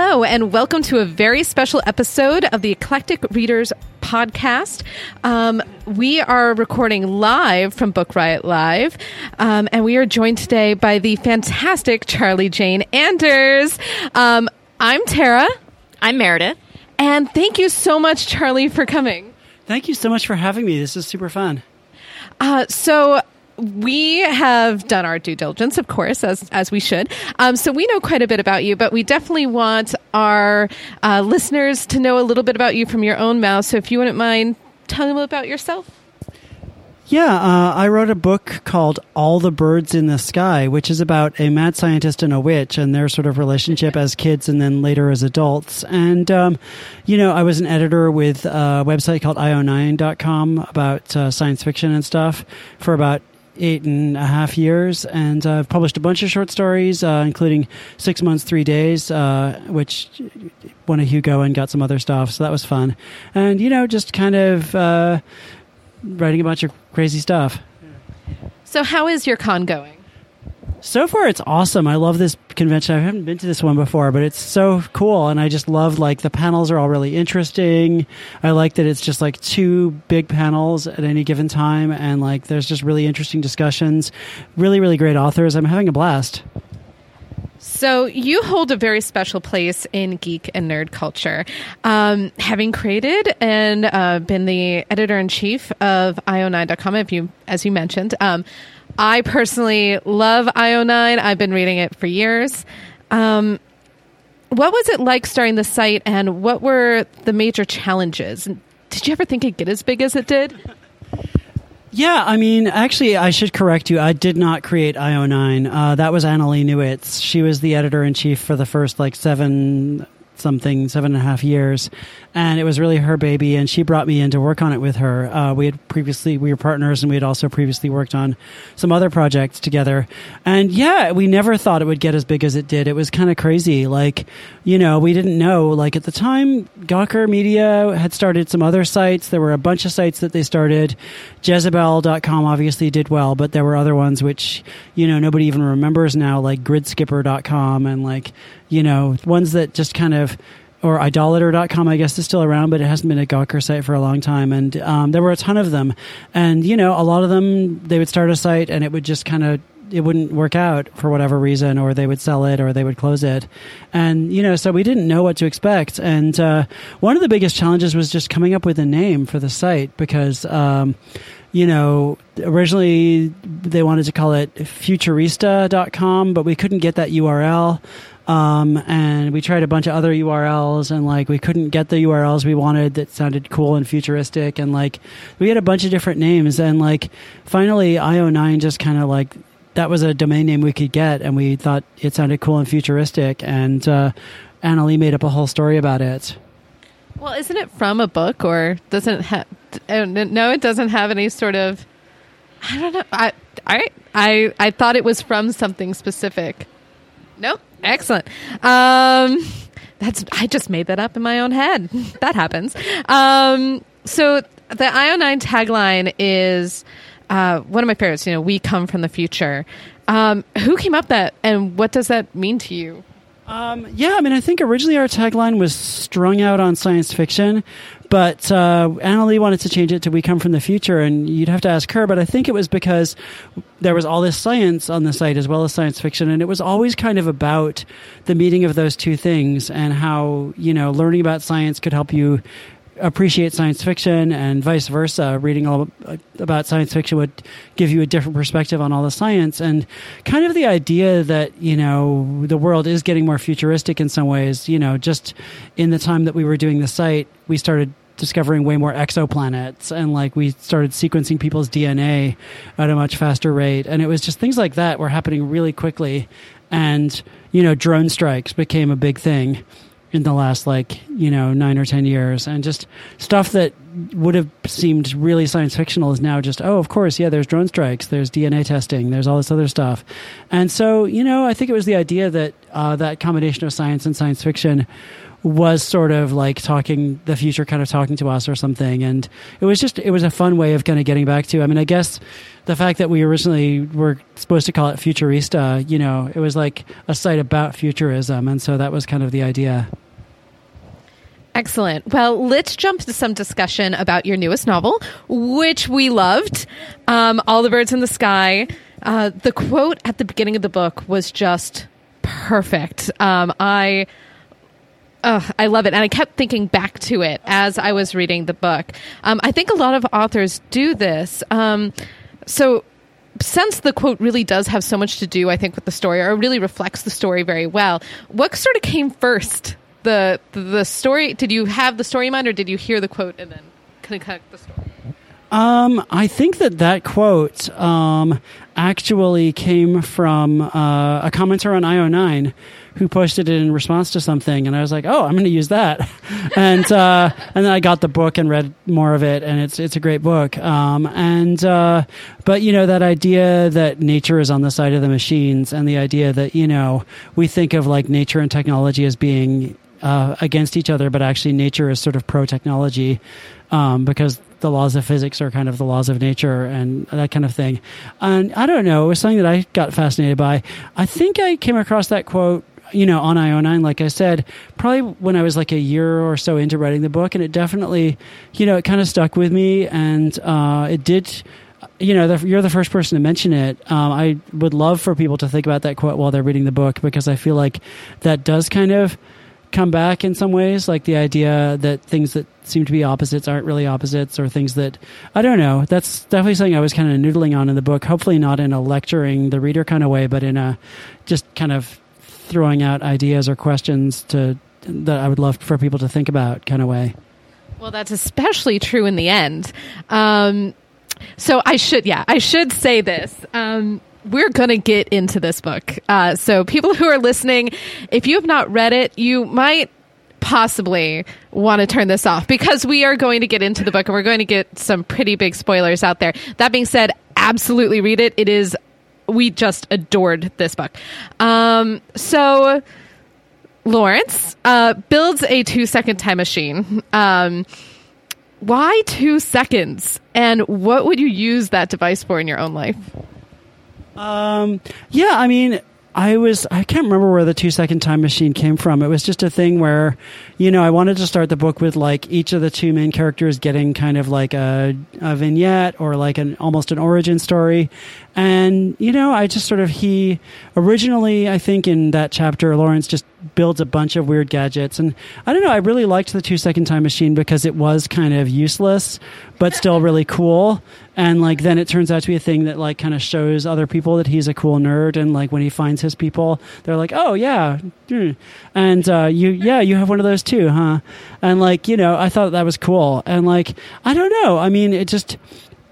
Hello, and welcome to a very special episode of the Eclectic Readers podcast. Um, we are recording live from Book Riot Live, um, and we are joined today by the fantastic Charlie Jane Anders. Um, I'm Tara. I'm Meredith. And thank you so much, Charlie, for coming. Thank you so much for having me. This is super fun. Uh, so, we have done our due diligence, of course, as as we should. Um, so we know quite a bit about you, but we definitely want our uh, listeners to know a little bit about you from your own mouth. So if you wouldn't mind tell them about yourself. Yeah, uh, I wrote a book called All the Birds in the Sky, which is about a mad scientist and a witch and their sort of relationship as kids and then later as adults. And, um, you know, I was an editor with a website called io9.com about uh, science fiction and stuff for about eight and a half years, and I've published a bunch of short stories, uh, including Six Months, Three Days, uh, which won a Hugo and got some other stuff, so that was fun. And, you know, just kind of uh, writing a bunch of crazy stuff. So, how is your con going? So far, it's awesome. I love this convention. I haven't been to this one before, but it's so cool. And I just love like the panels are all really interesting. I like that it's just like two big panels at any given time, and like there's just really interesting discussions. Really, really great authors. I'm having a blast. So, you hold a very special place in geek and nerd culture. Um, having created and uh, been the editor in chief of io9.com, if you, as you mentioned, um, I personally love IO9. I've been reading it for years. Um, what was it like starting the site, and what were the major challenges? Did you ever think it'd get as big as it did? Yeah, I mean, actually, I should correct you. I did not create IO9. Uh, that was Annalee Newitz. She was the editor in chief for the first like seven something, seven and a half years and it was really her baby and she brought me in to work on it with her. Uh, we had previously we were partners and we had also previously worked on some other projects together. And yeah we never thought it would get as big as it did. It was kind of crazy. Like you know we didn't know. Like at the time gawker media had started some other sites. There were a bunch of sites that they started. Jezebel.com obviously did well but there were other ones which you know nobody even remembers now like gridskipper.com and like you know ones that just kind of or idolator.com, I guess, is still around, but it hasn't been a Gawker site for a long time. And um, there were a ton of them. And, you know, a lot of them, they would start a site and it would just kind of, it wouldn't work out for whatever reason, or they would sell it or they would close it. And, you know, so we didn't know what to expect. And uh, one of the biggest challenges was just coming up with a name for the site because, um, you know, originally they wanted to call it futurista.com, but we couldn't get that URL. Um, and we tried a bunch of other URLs and like we couldn't get the URLs we wanted that sounded cool and futuristic and like we had a bunch of different names and like finally IO9 just kind of like that was a domain name we could get and we thought it sounded cool and futuristic and uh, Annalee made up a whole story about it. Well, isn't it from a book or doesn't it have? No, it doesn't have any sort of. I don't know. I I I I thought it was from something specific. Nope. Excellent. Um, that's I just made that up in my own head. that happens. Um, so the IO9 tagline is uh, one of my favorites. You know, we come from the future. Um, who came up that, and what does that mean to you? Um, yeah, I mean, I think originally our tagline was strung out on science fiction, but uh, wanted to change it to "We come from the future," and you'd have to ask her. But I think it was because there was all this science on the site as well as science fiction, and it was always kind of about the meeting of those two things and how you know learning about science could help you appreciate science fiction and vice versa. Reading all about science fiction would give you a different perspective on all the science and kind of the idea that, you know, the world is getting more futuristic in some ways. You know, just in the time that we were doing the site, we started discovering way more exoplanets and like we started sequencing people's DNA at a much faster rate. And it was just things like that were happening really quickly. And, you know, drone strikes became a big thing in the last like you know nine or ten years. And just stuff that would have seemed really science fictional is now just oh of course yeah there's drone strikes there's dna testing there's all this other stuff. And so you know i think it was the idea that uh, that combination of science and science fiction was sort of like talking the future kind of talking to us or something and it was just it was a fun way of kind of getting back to i mean i guess the fact that we originally were supposed to call it futurista you know it was like a site about futurism and so that was kind of the idea Excellent. Well, let's jump to some discussion about your newest novel, which we loved um, All the Birds in the Sky. Uh, the quote at the beginning of the book was just perfect. Um, I. I love it. And I kept thinking back to it as I was reading the book. Um, I think a lot of authors do this. Um, so, since the quote really does have so much to do, I think, with the story, or really reflects the story very well, what sort of came first? The, the story, did you have the story in mind, or did you hear the quote and then connect the story? Um, I think that that quote um, actually came from uh, a commenter on IO9 who posted it in response to something, and I was like, "Oh, I'm going to use that," and uh, and then I got the book and read more of it, and it's it's a great book. Um, and uh, but you know that idea that nature is on the side of the machines, and the idea that you know we think of like nature and technology as being uh, against each other, but actually nature is sort of pro technology um, because the laws of physics are kind of the laws of nature and that kind of thing. And I don't know, it was something that I got fascinated by. I think I came across that quote. You know, on IO9, like I said, probably when I was like a year or so into writing the book, and it definitely, you know, it kind of stuck with me, and uh, it did you know, the, you're the first person to mention it. Um, I would love for people to think about that quote while they're reading the book because I feel like that does kind of come back in some ways, like the idea that things that seem to be opposites aren't really opposites, or things that I don't know. That's definitely something I was kind of noodling on in the book. Hopefully, not in a lecturing the reader kind of way, but in a just kind of throwing out ideas or questions to that I would love for people to think about kind of way. Well, that's especially true in the end. Um, so I should, yeah, I should say this. Um, we're going to get into this book. Uh, so, people who are listening, if you have not read it, you might possibly want to turn this off because we are going to get into the book and we're going to get some pretty big spoilers out there. That being said, absolutely read it. It is, we just adored this book. Um, so, Lawrence uh, builds a two second time machine. Um, why two seconds? And what would you use that device for in your own life? Um, yeah, I mean, I was I can't remember where the two second time machine came from. It was just a thing where, you know, I wanted to start the book with like each of the two main characters getting kind of like a, a vignette or like an almost an origin story, and you know, I just sort of he originally I think in that chapter Lawrence just builds a bunch of weird gadgets. And I don't know, I really liked the two second time machine because it was kind of useless but still really cool. And like then it turns out to be a thing that like kind of shows other people that he's a cool nerd. And like when he finds his people they're like oh yeah hmm. and uh, you yeah you have one of those too huh? And like you know i thought that was cool. And like i don't know i mean it just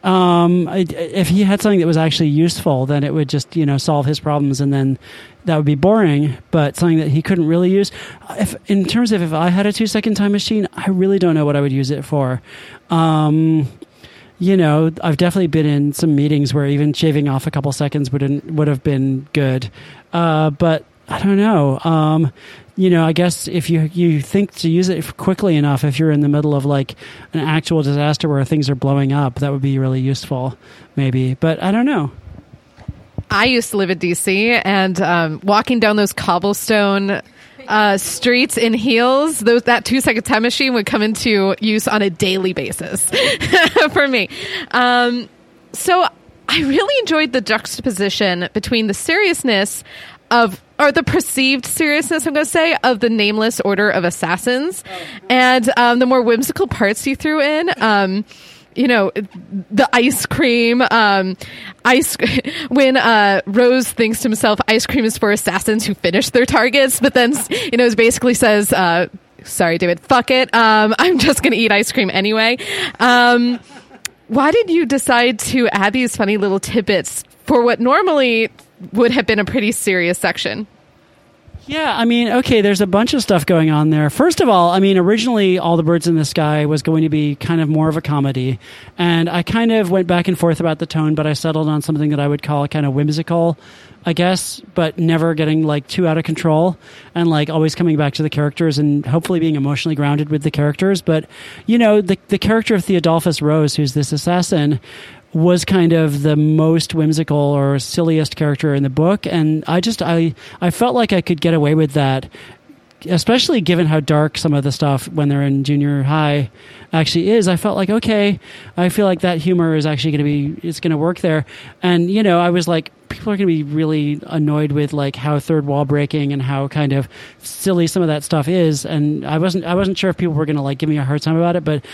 um, if he had something that was actually useful, then it would just you know solve his problems, and then that would be boring. But something that he couldn't really use. If in terms of if I had a two second time machine, I really don't know what I would use it for. Um, you know, I've definitely been in some meetings where even shaving off a couple seconds wouldn't would have been good. Uh, but I don't know. Um, you know, I guess if you you think to use it quickly enough, if you're in the middle of like an actual disaster where things are blowing up, that would be really useful, maybe. But I don't know. I used to live in DC, and um, walking down those cobblestone uh, streets in heels, those that two second time machine would come into use on a daily basis for me. Um, so I really enjoyed the juxtaposition between the seriousness of or the perceived seriousness, I'm going to say, of the nameless order of assassins, and um, the more whimsical parts you threw in. Um, you know, the ice cream, um, ice, when, uh, Rose thinks to himself, ice cream is for assassins who finish their targets, but then, you know, basically says, uh, sorry, David, fuck it. Um, I'm just going to eat ice cream anyway. Um, why did you decide to add these funny little tidbits for what normally would have been a pretty serious section? Yeah, I mean, okay, there's a bunch of stuff going on there. First of all, I mean, originally All the Birds in the Sky was going to be kind of more of a comedy. And I kind of went back and forth about the tone, but I settled on something that I would call kind of whimsical, I guess, but never getting like too out of control and like always coming back to the characters and hopefully being emotionally grounded with the characters. But, you know, the, the character of Theodolphus Rose, who's this assassin, was kind of the most whimsical or silliest character in the book and i just i i felt like i could get away with that especially given how dark some of the stuff when they're in junior high actually is. I felt like okay i feel like that humor is actually going to be it's going to work there. And you know i was like people are going to be really annoyed with like how third wall breaking and how kind of silly some of that stuff is. And i wasn't i wasn't sure if people were going to like give me a hard time about it but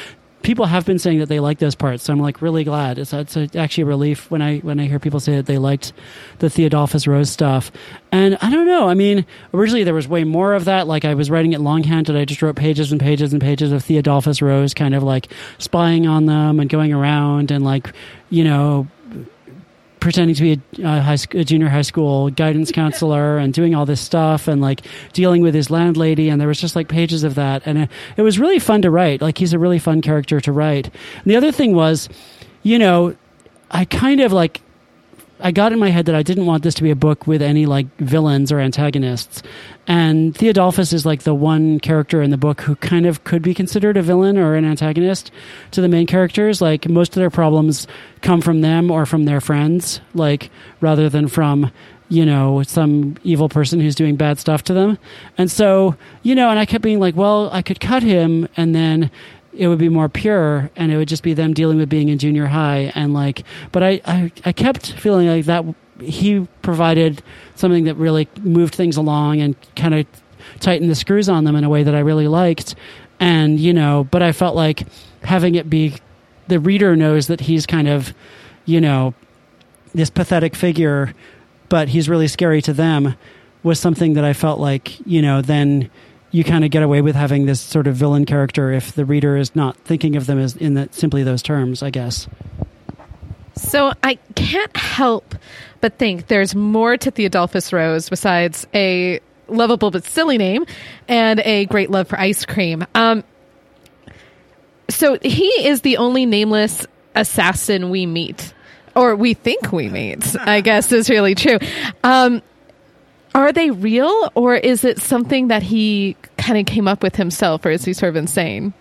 people have been saying that they like those parts, so I'm like really glad. It's, it's actually a relief when I when I hear people say that they liked the Theodolphus Rose stuff. And I don't know. I mean, originally there was way more of that. Like I was writing it longhand, and I just wrote pages and pages and pages of Theodolphus Rose, kind of like spying on them and going around and like you know pretending to be a, a, high, a, junior high school guidance counselor and doing all this stuff and like dealing with his landlady and there was just like pages of that and it, it was really fun to write. Like he's a really fun character to write. And the other thing was you know i kind of like I got in my head that I didn't want this to be a book with any like villains or antagonists. And Theodolphus is like the one character in the book who kind of could be considered a villain or an antagonist to the main characters. Like most of their problems come from them or from their friends, like rather than from you know, some evil person who's doing bad stuff to them. And so, you know, and I kept being like, well, I could cut him and then it would be more pure and it would just be them dealing with being in junior high and like but I, I, I kept feeling like that he provided something that really moved things along and kind of tightened the screws on them in a way that I really liked. And you know but I felt like having it be the reader knows that he's kind of you know this pathetic figure but he's really scary to them was something that I felt like you know then you kind of get away with having this sort of villain character if the reader is not thinking of them as in that simply those terms, I guess. So I can't help but think there's more to Theodolphus Rose besides a lovable but silly name and a great love for ice cream. Um, so he is the only nameless assassin we meet, or we think we meet. I guess is really true. Um, are they real or is it something that he kind of came up with himself or is he sort of insane?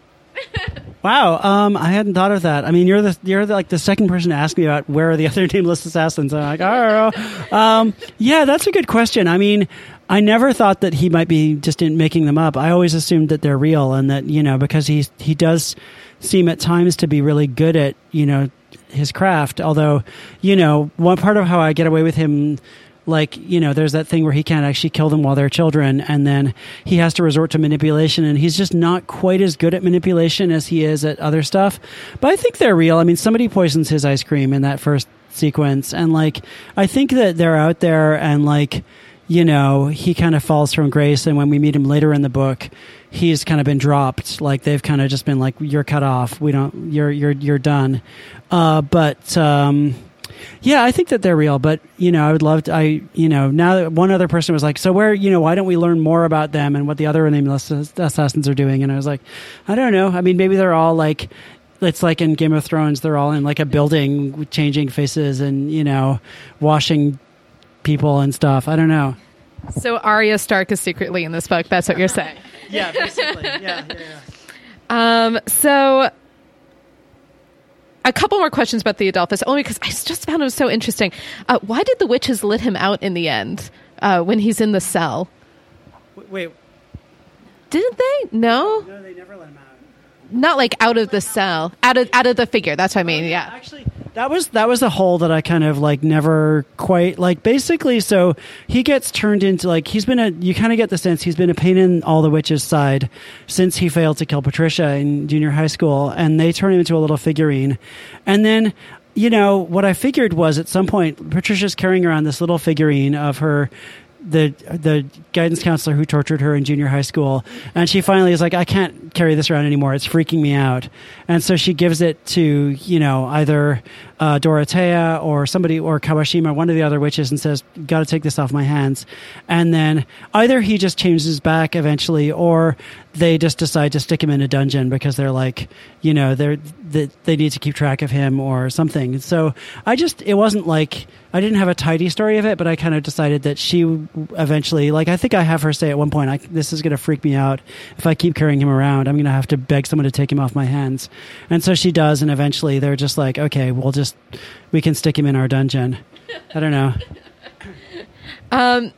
wow, um, I hadn't thought of that. I mean, you're the you're the, like the second person to ask me about where are the other nameless assassins. I'm like, know. Um, yeah, that's a good question. I mean, I never thought that he might be just making them up. I always assumed that they're real and that you know because he he does seem at times to be really good at you know his craft. Although you know one part of how I get away with him like you know there's that thing where he can't actually kill them while they're children and then he has to resort to manipulation and he's just not quite as good at manipulation as he is at other stuff. But i think they're real. I mean somebody poisons his ice cream in that first sequence and like i think that they're out there and like you know he kind of falls from grace and when we meet him later in the book he's kind of been dropped. Like they've kind of just been like you're cut off. We don't you're you're you're done. Uh, but um yeah, I think that they're real, but you know, I would love to. I you know now that one other person was like, so where you know why don't we learn more about them and what the other nameless assassins are doing? And I was like, I don't know. I mean, maybe they're all like. It's like in Game of Thrones, they're all in like a building changing faces and, you know, washing people and stuff. I don't know. So Arya Stark is secretly in this book. That's what you're saying. yeah, basically. Yeah, yeah, yeah. Um, so a couple more questions about Theodolphus, only because I just found it so interesting. Uh, why did the witches let him out in the end uh, when he's in the cell? Wait. Didn't they? No. No, they never let him out. Not like out of the cell, out of out of the figure. That's what I mean. Yeah. Actually, that was that was a hole that I kind of like never quite like. Basically, so he gets turned into like he's been a. You kind of get the sense he's been a pain in all the witches' side since he failed to kill Patricia in junior high school, and they turn him into a little figurine, and then you know what I figured was at some point Patricia's carrying around this little figurine of her the the guidance counselor who tortured her in junior high school, and she finally is like, I can't carry this around anymore. It's freaking me out. And so she gives it to, you know, either uh, Dorothea or somebody or Kawashima, one of the other witches, and says, Got to take this off my hands. And then either he just changes back eventually or they just decide to stick him in a dungeon because they're like, you know, they're, they, they need to keep track of him or something. So I just, it wasn't like, I didn't have a tidy story of it, but I kind of decided that she eventually, like, I think I have her say at one point, I, this is going to freak me out. If I keep carrying him around, I'm going to have to beg someone to take him off my hands. And so she does. And eventually they're just like, okay, we'll just, we can stick him in our dungeon. I don't know. Um,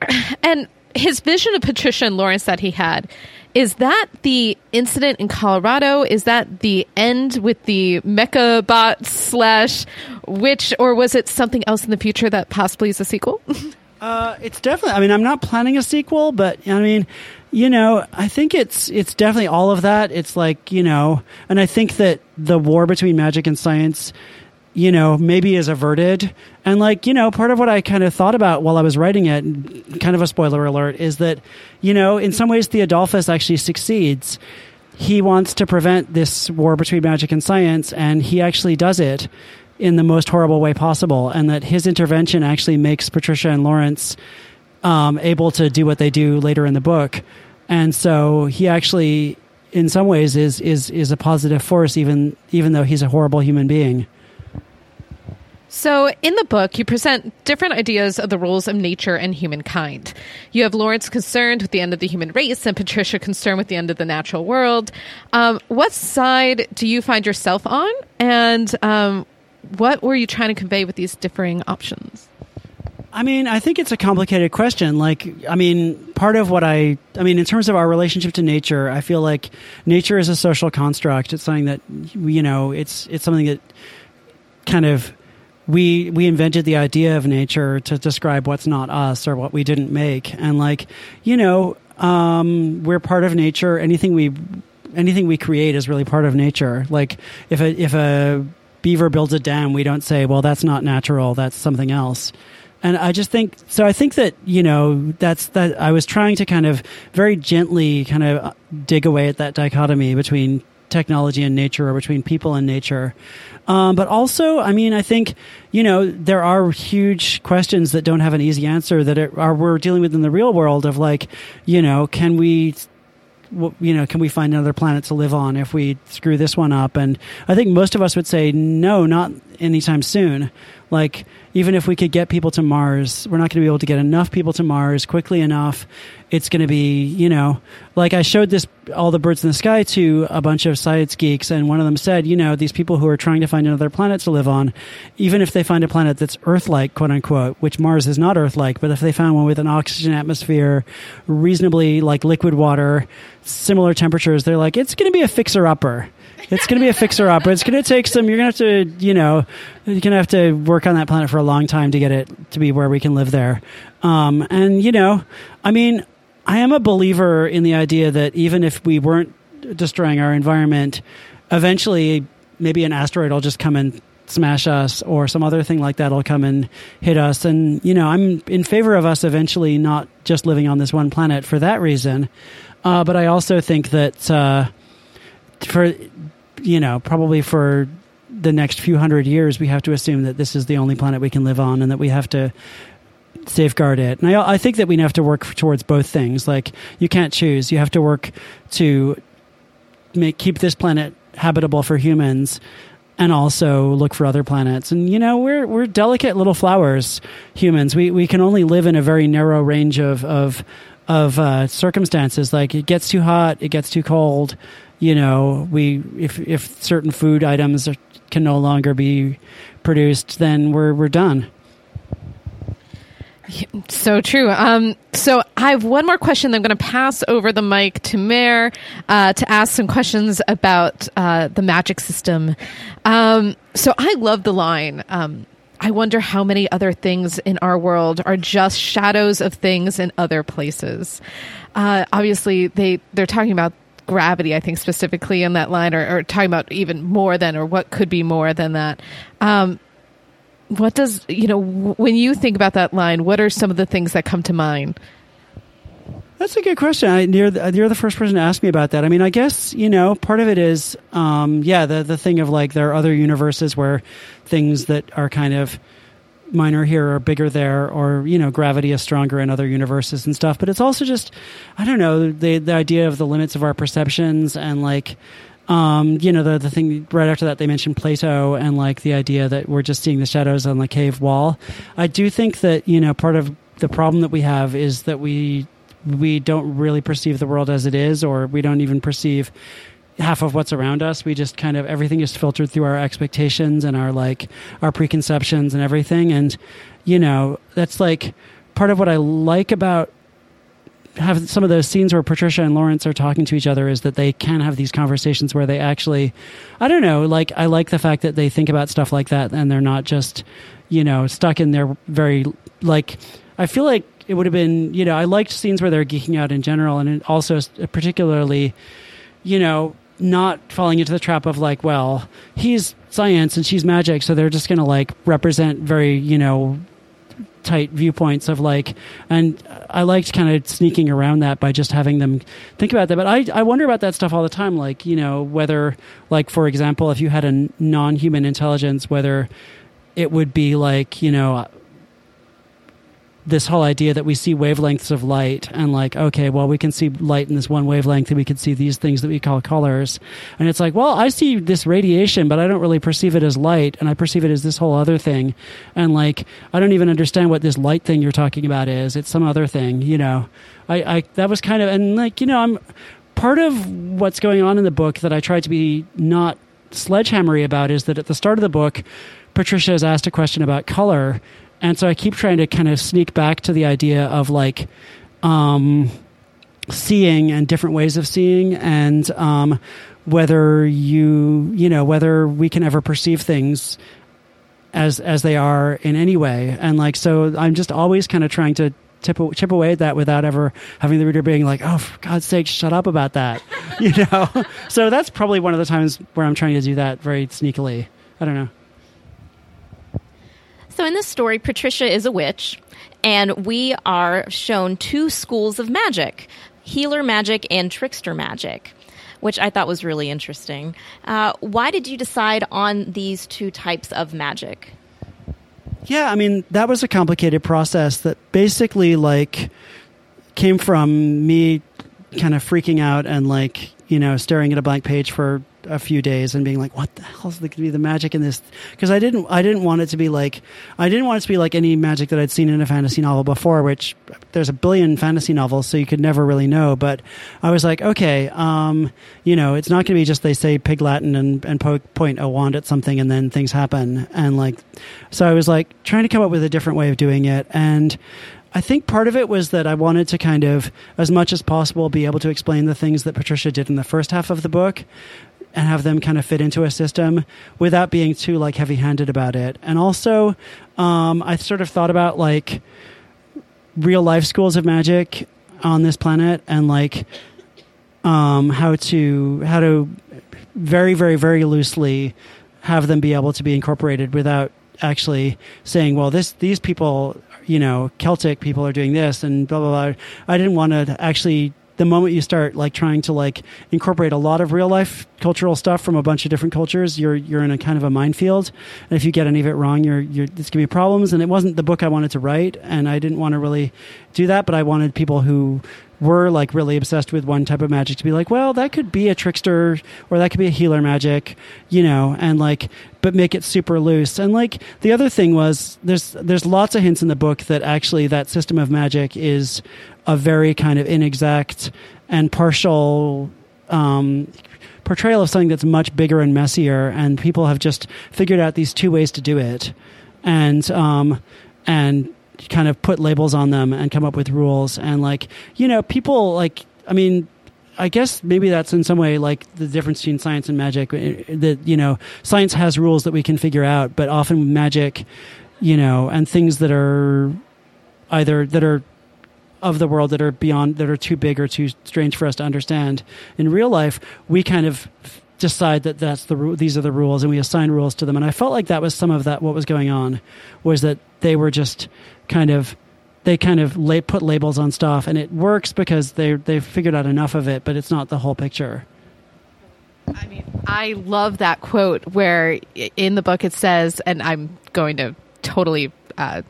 and his vision of Patricia and Lawrence that he had is that the incident in Colorado? Is that the end with the mecha bot slash witch, or was it something else in the future that possibly is a sequel? Uh, it's definitely. I mean, I'm not planning a sequel, but I mean, you know, I think it's it's definitely all of that. It's like you know, and I think that the war between magic and science, you know, maybe is averted. And like you know, part of what I kind of thought about while I was writing it, kind of a spoiler alert, is that you know, in some ways, Theodolphus actually succeeds. He wants to prevent this war between magic and science, and he actually does it in the most horrible way possible, and that his intervention actually makes Patricia and Lawrence um, able to do what they do later in the book. And so he actually, in some ways, is is is a positive force, even even though he's a horrible human being. So, in the book, you present different ideas of the roles of nature and humankind. You have Lawrence concerned with the end of the human race and Patricia concerned with the end of the natural world. Um, what side do you find yourself on? And um, what were you trying to convey with these differing options? I mean, I think it's a complicated question. Like, I mean, part of what I, I mean, in terms of our relationship to nature, I feel like nature is a social construct. It's something that, you know, it's it's something that kind of we we invented the idea of nature to describe what's not us or what we didn't make, and like, you know, um, we're part of nature. Anything we anything we create is really part of nature. Like, if a if a beaver builds a dam, we don't say, well, that's not natural. That's something else and I just think so. I think that you know that's that. I was trying to kind of very gently kind of dig away at that dichotomy between technology and nature, or between people and nature. Um, but also, I mean, I think you know there are huge questions that don't have an easy answer that are we're dealing with in the real world of like, you know, can we you know, can we find another planet to live on if we screw this one up? And I think most of us would say no, not anytime soon. Like, even if we could get people to Mars, we're not going to be able to get enough people to Mars quickly enough. It's going to be, you know, like I showed this, all the birds in the sky to a bunch of science geeks, and one of them said, you know, these people who are trying to find another planet to live on, even if they find a planet that's Earth like, quote unquote, which Mars is not Earth like, but if they found one with an oxygen atmosphere, reasonably like liquid water, similar temperatures, they're like, it's going to be a fixer upper it's going to be a fixer upper. It's going to take some. You're going to have to, you know, you're going to have to work on that planet for a long time to get it to be where we can live there. Um, and you know, I mean, I am a believer in the idea that even if we weren't destroying our environment, eventually maybe an asteroid will just come and smash us or some other thing like that will come and hit us and you know i'm in favor of us eventually not just living on this one planet for that reason uh, but i also think that uh, for you know, probably for the next few hundred years, we have to assume that this is the only planet we can live on and that we have to safeguard it. And I, I think that we have to work towards both things. Like, you can't choose. You have to work to make keep this planet habitable for humans and also look for other planets. And you know, we're we're delicate little flowers, humans. We we can only live in a very narrow range of of of uh, circumstances. Like it gets too hot, it gets too cold you know, we if if certain food items are, can no longer be produced, then we're we're done. So true. Um, so I have one more question. I'm going to pass over the mic to Mayor uh, to ask some questions about uh, the magic system. Um, so I love the line. Um, I wonder how many other things in our world are just shadows of things in other places. Uh, obviously, they they're talking about gravity, I think specifically in that line, or, or, talking about even more than, or what could be more than that. Um, what does, you know, when you think about that line, what are some of the things that come to mind? That's a good question. I, you're, the, you're the first person to ask me about that. I mean, I guess you know part of it is, um, yeah, the the thing of like there are other universes where things that are kind of minor here or bigger there, or you know, gravity is stronger in other universes and stuff. But it's also just, I don't know, the the idea of the limits of our perceptions and like. Um, you know, the the thing right after that they mentioned Plato and like the idea that we're just seeing the shadows on the cave wall. I do think that, you know, part of the problem that we have is that we we don't really perceive the world as it is, or we don't even perceive half of what's around us. We just kind of everything is filtered through our expectations and our like our preconceptions and everything. And you know, that's like part of what I like about have some of those scenes where Patricia and Lawrence are talking to each other is that they can have these conversations where they actually I don't know, like I like the fact that they think about stuff like that and they're not just, you know, stuck in their very like I feel like it would have been, you know, I liked scenes where they're geeking out in general and also particularly, you know, not falling into the trap of like, well, he's science and she's magic, so they're just going to like represent very, you know, tight viewpoints of like and i liked kind of sneaking around that by just having them think about that but i i wonder about that stuff all the time like you know whether like for example if you had a non-human intelligence whether it would be like you know this whole idea that we see wavelengths of light and like okay well we can see light in this one wavelength and we can see these things that we call colors. And it's like well i see this radiation but i don't really perceive it as light and i perceive it as this whole other thing. And like i don't even understand what this light thing you're talking about is. It's some other thing you know. I i that was kind of and like you know i'm part of what's going on in the book that i tried to be not sledgehammery about is that at the start of the book patricia is asked a question about color and so I keep trying to kind of sneak back to the idea of like um, seeing and different ways of seeing, and um, whether you you know whether we can ever perceive things as as they are in any way, and like so I'm just always kind of trying to tip, chip away at that without ever having the reader being like, "Oh, for God's sake, shut up about that," you know. so that's probably one of the times where I'm trying to do that very sneakily. I don't know. So, in this story, Patricia is a witch, and we are shown two schools of magic healer magic and trickster magic, which I thought was really interesting. Uh, why did you decide on these two types of magic? Yeah, I mean, that was a complicated process that basically, like, came from me kind of freaking out and, like, you know, staring at a blank page for a few days and being like, "What the hell is going to be the magic in this?" Because I didn't, I didn't want it to be like, I didn't want it to be like any magic that I'd seen in a fantasy novel before. Which there's a billion fantasy novels, so you could never really know. But I was like, okay, um, you know, it's not going to be just they say pig Latin and and po- point a wand at something and then things happen. And like, so I was like trying to come up with a different way of doing it and. I think part of it was that I wanted to kind of, as much as possible, be able to explain the things that Patricia did in the first half of the book and have them kind of fit into a system without being too like heavy handed about it. And also, um, I sort of thought about like real life schools of magic on this planet and like um, how to how to very very very loosely have them be able to be incorporated without actually saying, well, this these people, you know, Celtic people are doing this and blah blah blah. I didn't want to actually the moment you start like trying to like incorporate a lot of real life cultural stuff from a bunch of different cultures, you're you're in a kind of a minefield. And if you get any of it wrong, you're you're it's gonna be problems. And it wasn't the book I wanted to write, and I didn't want to really do that. But I wanted people who were like really obsessed with one type of magic to be like, well, that could be a trickster or that could be a healer magic, you know, and like, but make it super loose. And like the other thing was there's there's lots of hints in the book that actually that system of magic is a very kind of inexact and partial um, portrayal of something that's much bigger and messier, and people have just figured out these two ways to do it, and um, and kind of put labels on them and come up with rules, and like you know, people like I mean. I guess maybe that's in some way like the difference between science and magic. Eh, that you know, science has rules that we can figure out, but often magic, you know, and things that are either that are of the world that are beyond that are too big or too strange for us to understand. In real life, we kind of decide that that's the these are the rules and we assign rules to them and i felt like that was some of that what was going on was that they were just kind of they kind of put labels on stuff, and it works because they they've figured out enough of it, but it's not the whole picture. I mean, I love that quote where in the book it says, and I'm going to totally, uh,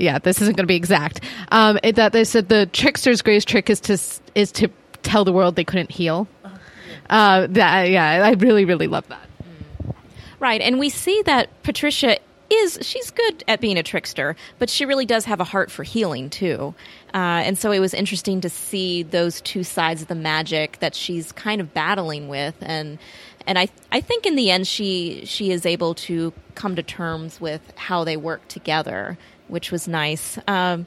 yeah, this isn't going to be exact. Um, it, that they said the trickster's greatest trick is to is to tell the world they couldn't heal. Uh, that yeah, I really really love that. Right, and we see that Patricia is she's good at being a trickster, but she really does have a heart for healing too. Uh, and so it was interesting to see those two sides of the magic that she's kind of battling with, and and I I think in the end she she is able to come to terms with how they work together, which was nice. Um,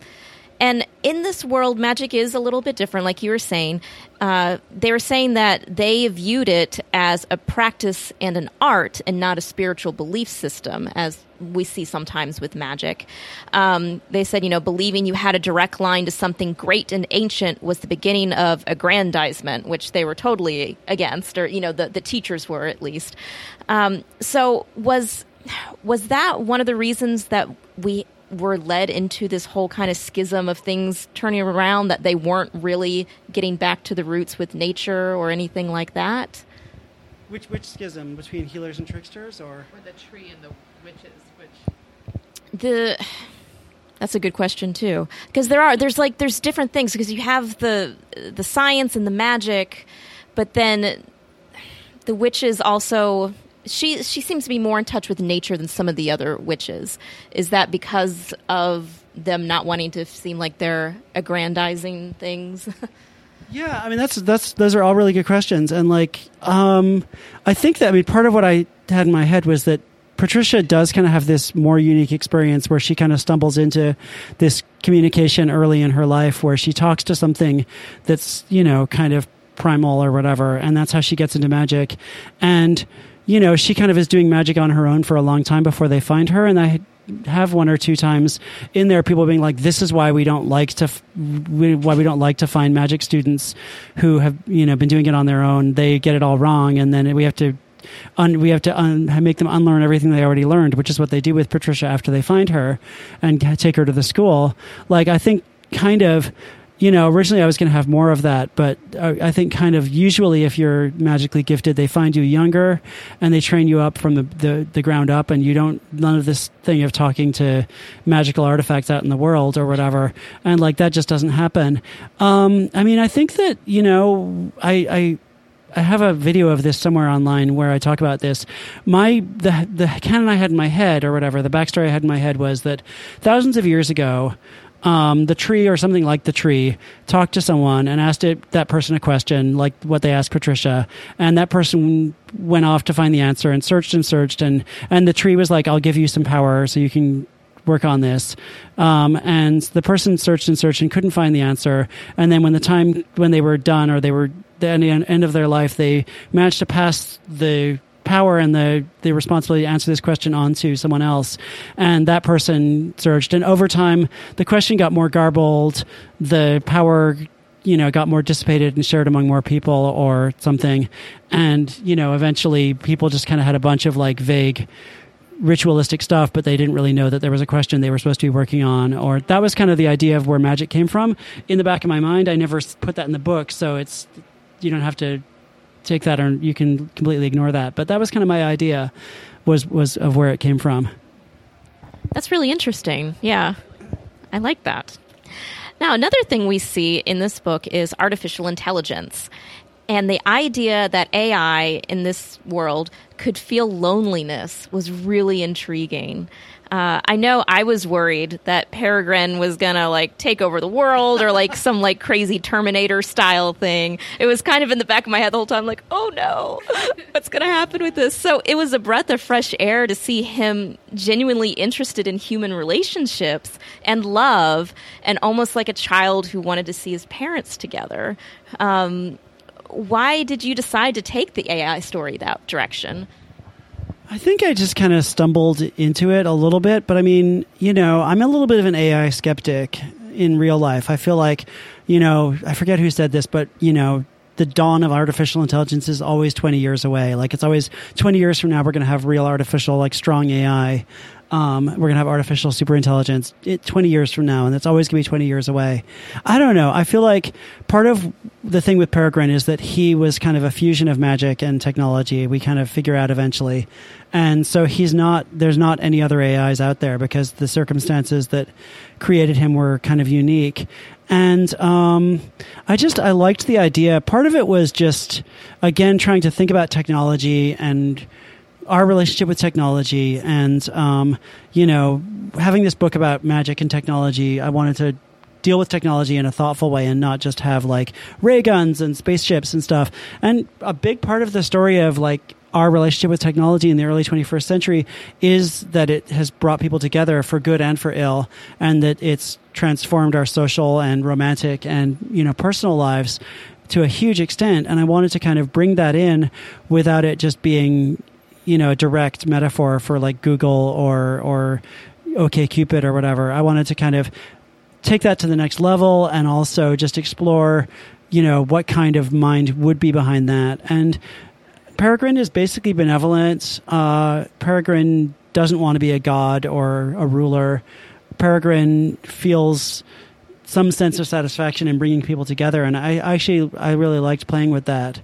and in this world, magic is a little bit different, like you were saying. Uh, they were saying that they viewed it as a practice and an art and not a spiritual belief system, as we see sometimes with magic. Um, they said, you know, believing you had a direct line to something great and ancient was the beginning of aggrandizement, which they were totally against, or, you know, the, the teachers were at least. Um, so was was that one of the reasons that we were led into this whole kind of schism of things turning around that they weren't really getting back to the roots with nature or anything like that. Which which schism? Between healers and tricksters, or? Or the tree and the witches, which The that's a good question too, because there are there's like there's different things because you have the the science and the magic, but then the witches also she she seems to be more in touch with nature than some of the other witches. Is that because of them not wanting to seem like they're aggrandizing things? Yeah, I mean that's that's those are all really good questions, and like um, I think that I mean part of what I had in my head was that Patricia does kind of have this more unique experience where she kind of stumbles into this communication early in her life where she talks to something that's you know kind of primal or whatever, and that's how she gets into magic, and you know she kind of is doing magic on her own for a long time before they find her, and I have one or two times in there people being like this is why we don't like to f- we, why we don't like to find magic students who have you know been doing it on their own. They get it all wrong. And then we have to un, we have to un, make them unlearn everything they already learned which is what they do with Patricia after they find her and take her to the school. Like I think kind of you know, originally I was going to have more of that, but I, I think kind of usually if you're magically gifted, they find you younger and they train you up from the, the, the ground up, and you don't none of this thing of talking to magical artifacts out in the world or whatever, and like that just doesn't happen. Um, I mean, I think that you know, I. I I have a video of this somewhere online where I talk about this. My the the canon I had in my head or whatever, the backstory I had in my head was that thousands of years ago, um, the tree or something like the tree talked to someone and asked it, that person a question like what they asked Patricia, and that person went off to find the answer and searched and searched. And and the tree was like, "I'll give you some power so you can." work on this. Um, and the person searched and searched and couldn't find the answer. And then when the time when they were done or they were the end, end of their life they managed to pass the power and the, the responsibility to answer this question on to someone else. And that person searched. And over time, the question got more garbled. The power, you know, got more dissipated and shared among more people or something. And, you know, eventually people just kind of had a bunch of like vague ritualistic stuff, but they didn't really know that there was a question they were supposed to be working on. Or that was kind of the idea of where magic came from. In the back of my mind, I never put that in the book. So it's, you don't have to take that or you can completely ignore that. But that was kind of my idea was was of where it came from. That's really interesting. Yeah. I like that. Now, another thing we see in this book is artificial intelligence. And the idea that AI in this world could feel loneliness was really intriguing. Uh, I know I was worried that Peregrine was gonna like take over the world or like some like crazy Terminator style thing. It was kind of in the back of my head the whole time, like, oh no, what's gonna happen with this? So it was a breath of fresh air to see him genuinely interested in human relationships and love, and almost like a child who wanted to see his parents together. Um, why did you decide to take the AI story that direction? I think I just kind of stumbled into it a little bit, but I mean, you know, I'm a little bit of an AI skeptic in real life. I feel like, you know, I forget who said this, but you know, the dawn of artificial intelligence is always 20 years away. Like it's always 20 years from now, we're going to have real artificial, like strong AI. Um, we're going to have artificial superintelligence it, 20 years from now, and it's always going to be 20 years away. I don't know. I feel like part of the thing with Peregrine is that he was kind of a fusion of magic and technology. We kind of figure out eventually. And so he's not, there's not any other AIs out there because the circumstances that created him were kind of unique. And um, I just, I liked the idea. Part of it was just, again, trying to think about technology and our relationship with technology and um, you know having this book about magic and technology i wanted to deal with technology in a thoughtful way and not just have like ray guns and spaceships and stuff. And a big part of the story of like our relationship with technology in the early 21st century is that it has brought people together for good and for ill and that it's transformed our social and romantic and you know personal lives to a huge extent. And i wanted to kind of bring that in without it just being you know a direct metaphor for like Google or or OK Cupid or whatever. I wanted to kind of take that to the next level and also just explore you know what kind of mind would be behind that. And peregrine is basically benevolent. Uh, peregrine doesn't want to be a god or a ruler. Peregrine feels some sense of satisfaction in bringing people together and i actually i really liked playing with that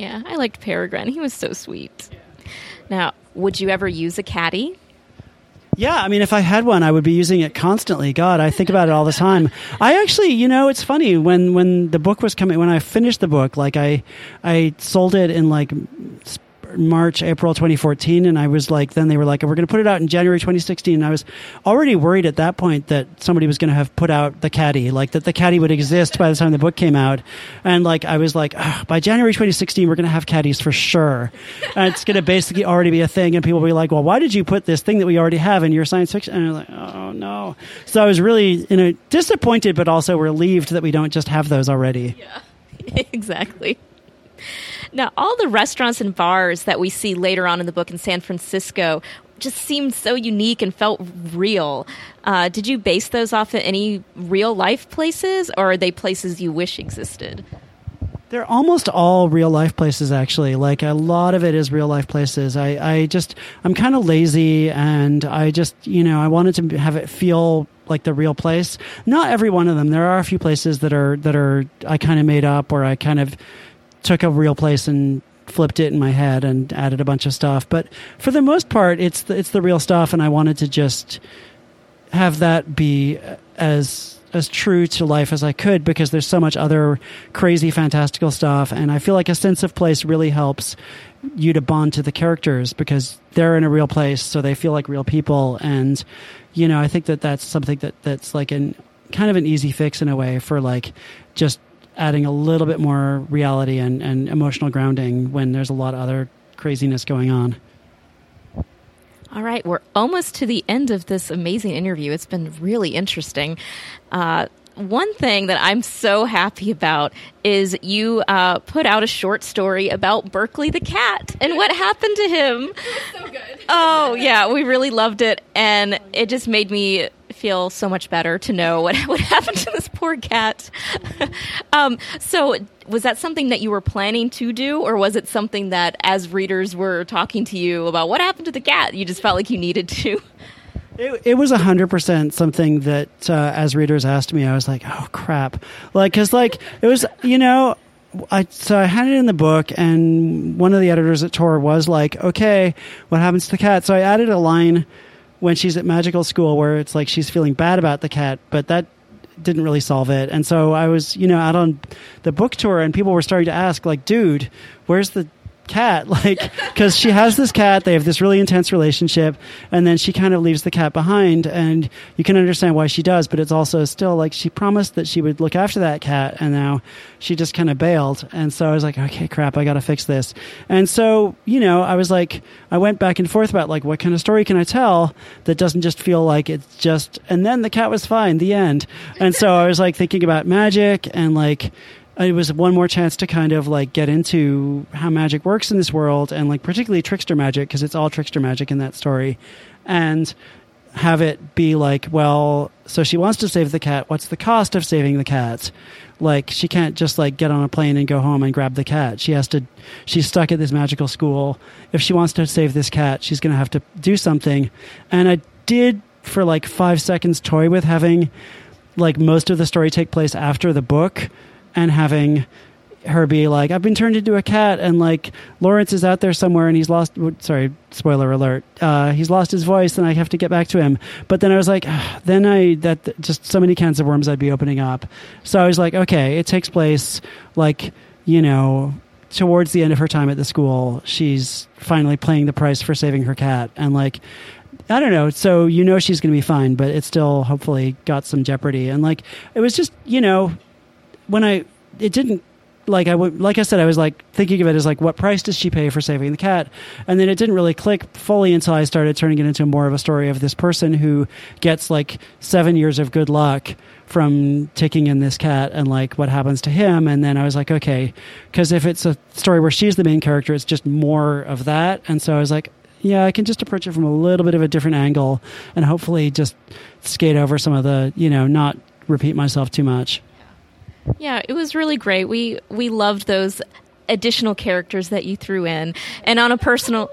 yeah, I liked Peregrine. He was so sweet. Now, would you ever use a caddy? Yeah, I mean, if I had one, I would be using it constantly. God, I think about it all the time. I actually, you know, it's funny when when the book was coming, when I finished the book, like I, I sold it in like March, April 2014, and I was like, then they were like, we're going to put it out in January 2016. And I was already worried at that point that somebody was going to have put out the caddy, like that the caddy would exist by the time the book came out. And like, I was like, by January 2016, we're going to have caddies for sure. and it's going to basically already be a thing. And people will be like, well, why did you put this thing that we already have in your science fiction? And I'm like, oh no. So I was really, you know, disappointed, but also relieved that we don't just have those already. Yeah, exactly. Now, all the restaurants and bars that we see later on in the book in San Francisco just seemed so unique and felt real. Uh, did you base those off of any real life places, or are they places you wish existed? They're almost all real life places, actually. Like a lot of it is real life places. I, I just, I'm kind of lazy and I just, you know, I wanted to have it feel like the real place. Not every one of them. There are a few places that are, that are, I kind of made up or I kind of, took a real place and flipped it in my head and added a bunch of stuff. But for the most part, it's the, it's the real stuff, and I wanted to just have that be as as true to life as I could because there's so much other crazy, fantastical stuff, and I feel like a sense of place really helps you to bond to the characters because they're in a real place, so they feel like real people, and you know, I think that that's something that that's like an kind of an easy fix in a way for like just adding a little bit more reality and, and emotional grounding when there's a lot of other craziness going on. All right, we're almost to the end of this amazing interview. It's been really interesting. Uh, one thing that I'm so happy about is you uh, put out a short story about Berkeley the cat and what happened to him. so good. Oh, yeah, we really loved it. And it just made me feel so much better to know what, what happened to this poor cat. um, so, was that something that you were planning to do, or was it something that, as readers were talking to you about what happened to the cat, you just felt like you needed to? It, it was hundred percent something that, uh, as readers asked me, I was like, "Oh crap!" Like, because like it was, you know, I so I had it in the book, and one of the editors at Tor was like, "Okay, what happens to the cat?" So I added a line when she's at magical school where it's like she's feeling bad about the cat, but that didn't really solve it. And so I was, you know, out on the book tour and people were starting to ask like, dude, where's the cat like because she has this cat they have this really intense relationship and then she kind of leaves the cat behind and you can understand why she does but it's also still like she promised that she would look after that cat and now she just kind of bailed and so i was like okay crap i gotta fix this. And so you know i was like i went back and forth about like what kind of story can i tell that doesn't just feel like it's just and then the cat was fine the end. And so i was like thinking about magic and like Uh, it was one more chance to kind of like get into how magic works in this world and like particularly trickster magic because it's all trickster magic in that story and have it be like, well, so she wants to save the cat. What's the cost of saving the cat? Like she can't just like get on a plane and go home and grab the cat. She has to. She's stuck at this magical school. If she wants to save this cat, she's going to have to do something. And I did for like five seconds toy with having like most of the story take place after the book and having her be like, I've been turned into a cat, and like Laurence is out there somewhere, and he's lost. Sorry, spoiler alert. Uh, he's lost his voice, and I have to get back to him. But then I was like, then I that just so many cans of worms I'd be opening up. So I was like, okay, it takes place like you know towards the end of her time at the school. She's finally paying the price for saving her cat, and like. I don't know. So you know she's going to be fine, but it still hopefully got some jeopardy. And like it was just, you know, when I it didn't like I would, like I said, I was like thinking of it as like, what price does she pay for saving the cat? And then it didn't really click fully until I started turning it into more of a story of this person who gets like seven years of good luck from taking in this cat and like what happens to him. And then I was like, okay, because if it's a story where she's the main character, it's just more of that. And so I was like, yeah, I can just approach it from a little bit of a different angle and hopefully just skate over some of the, you know, not repeat myself too much. Yeah, it was really great. We we loved those additional characters that you threw in. And on a personal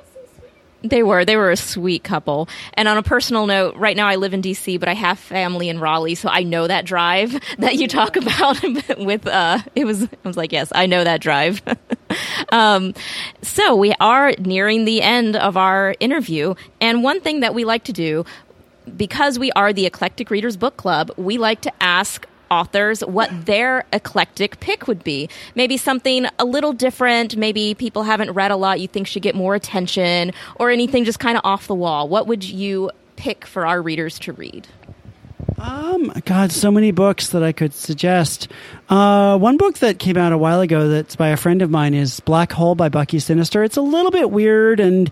they were. They were a sweet couple. And on a personal note, right now I live in DC, but I have family in Raleigh, so I know that drive that you talk about with uh it was I was like, yes, I know that drive. um so we are nearing the end of our interview, and one thing that we like to do because we are the Eclectic Readers Book Club, we like to ask authors what their eclectic pick would be. Maybe something a little different, maybe people haven't read a lot you think should get more attention, or anything just kind of off the wall. What would you pick for our readers to read? Um, God, so many books that I could suggest. Uh, one book that came out a while ago that's by a friend of mine is Black Hole by Bucky Sinister. It's a little bit weird, and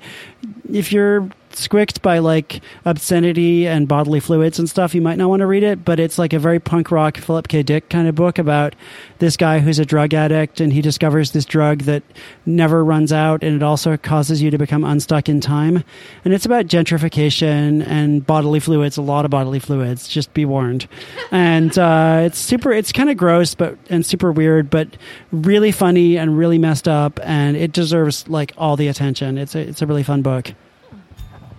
if you're squicked by like obscenity and bodily fluids and stuff, you might not want to read it. But it's like a very punk rock Philip K. Dick kind of book about this guy who's a drug addict and he discovers this drug that never runs out and it also causes you to become unstuck in time. And it's about gentrification and bodily fluids, a lot of bodily fluids. Just be warned. and uh, it's super. It's kind of gross, but and super weird, but really funny and really messed up, and it deserves like all the attention. It's a it's a really fun book.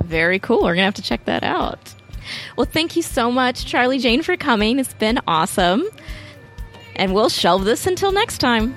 Very cool. We're going to have to check that out. Well, thank you so much, Charlie Jane, for coming. It's been awesome. And we'll shelve this until next time.